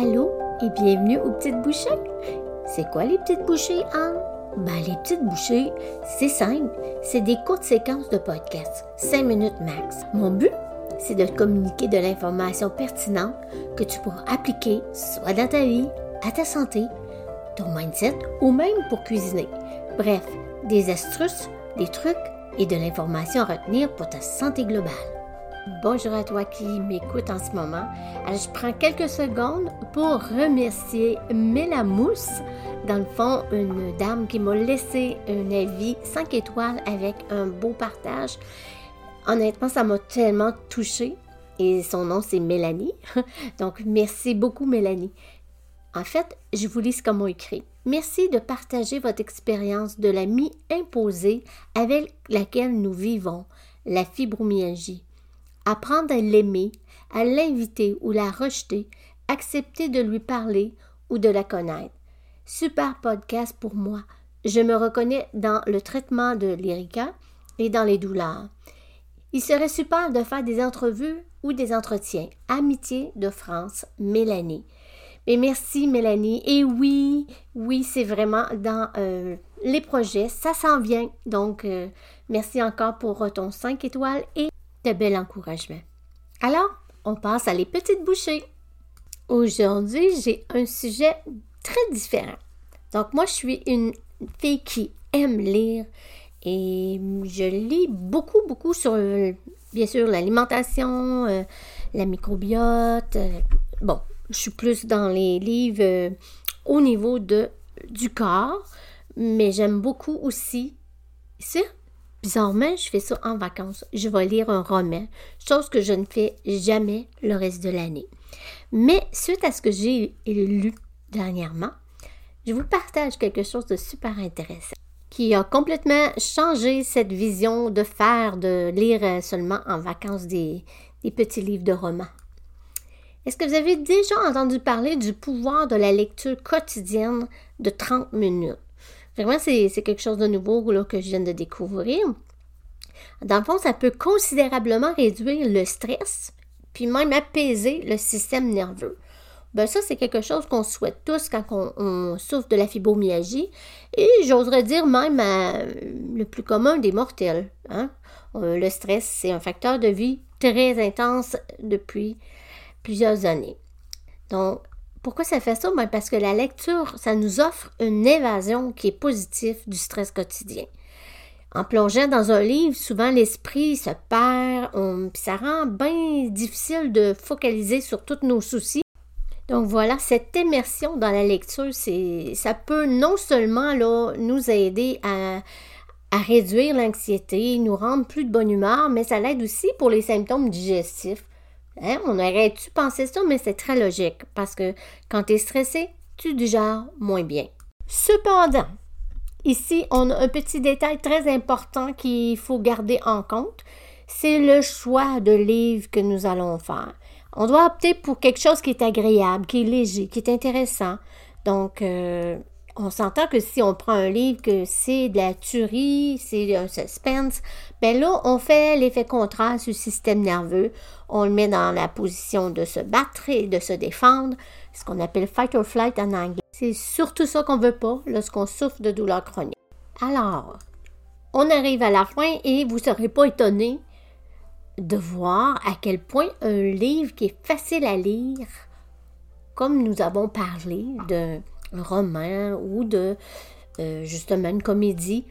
Allô et bienvenue aux petites bouchées. C'est quoi les petites bouchées, Anne? Ben, les petites bouchées, c'est simple. C'est des courtes séquences de podcast, 5 minutes max. Mon but, c'est de communiquer de l'information pertinente que tu pourras appliquer soit dans ta vie, à ta santé, ton mindset ou même pour cuisiner. Bref, des astuces, des trucs et de l'information à retenir pour ta santé globale. Bonjour à toi qui m'écoute en ce moment. Alors, je prends quelques secondes pour remercier Mélamousse, dans le fond, une dame qui m'a laissé un avis 5 étoiles avec un beau partage. Honnêtement, ça m'a tellement touchée et son nom c'est Mélanie. Donc, merci beaucoup Mélanie. En fait, je vous lis ce qu'on m'a écrit. Merci de partager votre expérience de la mie imposée avec laquelle nous vivons, la fibromyalgie apprendre à l'aimer, à l'inviter ou la rejeter, accepter de lui parler ou de la connaître. Super podcast pour moi. Je me reconnais dans le traitement de l'Erika et dans les douleurs. Il serait super de faire des entrevues ou des entretiens. Amitié de France, Mélanie. Mais merci Mélanie. Et oui, oui, c'est vraiment dans euh, les projets. Ça s'en vient. Donc, euh, merci encore pour ton 5 étoiles et de bel encouragement. Alors, on passe à les petites bouchées. Aujourd'hui, j'ai un sujet très différent. Donc, moi, je suis une fille qui aime lire et je lis beaucoup, beaucoup sur, bien sûr, l'alimentation, euh, la microbiote. Euh, bon, je suis plus dans les livres euh, au niveau de, du corps, mais j'aime beaucoup aussi ça, Bizarrement, je fais ça en vacances. Je vais lire un roman, chose que je ne fais jamais le reste de l'année. Mais suite à ce que j'ai lu dernièrement, je vous partage quelque chose de super intéressant qui a complètement changé cette vision de faire, de lire seulement en vacances des, des petits livres de romans. Est-ce que vous avez déjà entendu parler du pouvoir de la lecture quotidienne de 30 minutes? Vraiment, c'est quelque chose de nouveau que je viens de découvrir. Dans le fond, ça peut considérablement réduire le stress, puis même apaiser le système nerveux. Ben ça, c'est quelque chose qu'on souhaite tous quand on, souffre de la fibromyalgie et j'oserais dire même le plus commun des mortels. Hein. Euh, le stress, c'est un facteur de vie très intense depuis plusieurs années. Donc, pourquoi ça fait ça? Ben, parce que la lecture, ça nous offre une évasion qui est positive du stress quotidien. En plongeant dans un livre, souvent l'esprit se perd, puis ça rend bien difficile de focaliser sur tous nos soucis. Donc voilà, cette immersion dans la lecture, ça peut non seulement nous aider à réduire l'anxiété, nous rendre plus de bonne humeur, mais ça l'aide aussi pour les symptômes digestifs. Hein? On aurait dû penser ça, mais c'est très logique parce que quand tu es stressé, tu digères moins bien. Cependant, ici, on a un petit détail très important qu'il faut garder en compte. C'est le choix de livre que nous allons faire. On doit opter pour quelque chose qui est agréable, qui est léger, qui est intéressant. Donc, euh, on s'entend que si on prend un livre que c'est de la tuerie, c'est un suspense, ben là, on fait l'effet contraire sur le système nerveux. On le met dans la position de se battre et de se défendre, ce qu'on appelle fight or flight en anglais. C'est surtout ça qu'on veut pas lorsqu'on souffre de douleurs chroniques. Alors, on arrive à la fin et vous serez pas étonné de voir à quel point un livre qui est facile à lire, comme nous avons parlé d'un roman ou de euh, justement une comédie,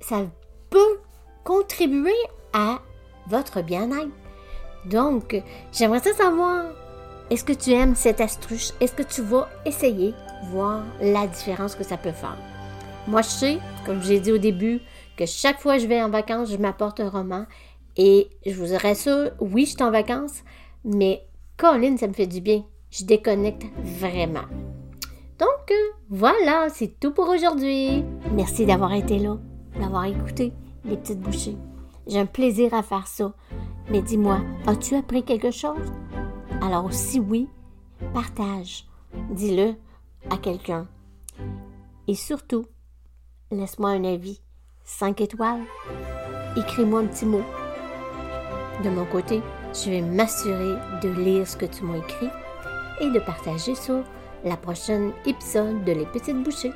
ça peut contribuer à votre bien-être. Donc, j'aimerais savoir, est-ce que tu aimes cette astuce? Est-ce que tu vas essayer, voir la différence que ça peut faire? Moi, je sais, comme j'ai dit au début, que chaque fois que je vais en vacances, je m'apporte un roman et je vous rassure, oui, je suis en vacances, mais Colin, ça me fait du bien. Je déconnecte vraiment. Donc, voilà, c'est tout pour aujourd'hui. Merci d'avoir été là, d'avoir écouté les petites bouchées. J'ai un plaisir à faire ça. Mais dis-moi, as-tu appris quelque chose? Alors, si oui, partage. Dis-le à quelqu'un. Et surtout, laisse-moi un avis. 5 étoiles. Écris-moi un petit mot. De mon côté, je vais m'assurer de lire ce que tu m'as écrit et de partager sur la prochaine épisode de Les Petites Bouchées.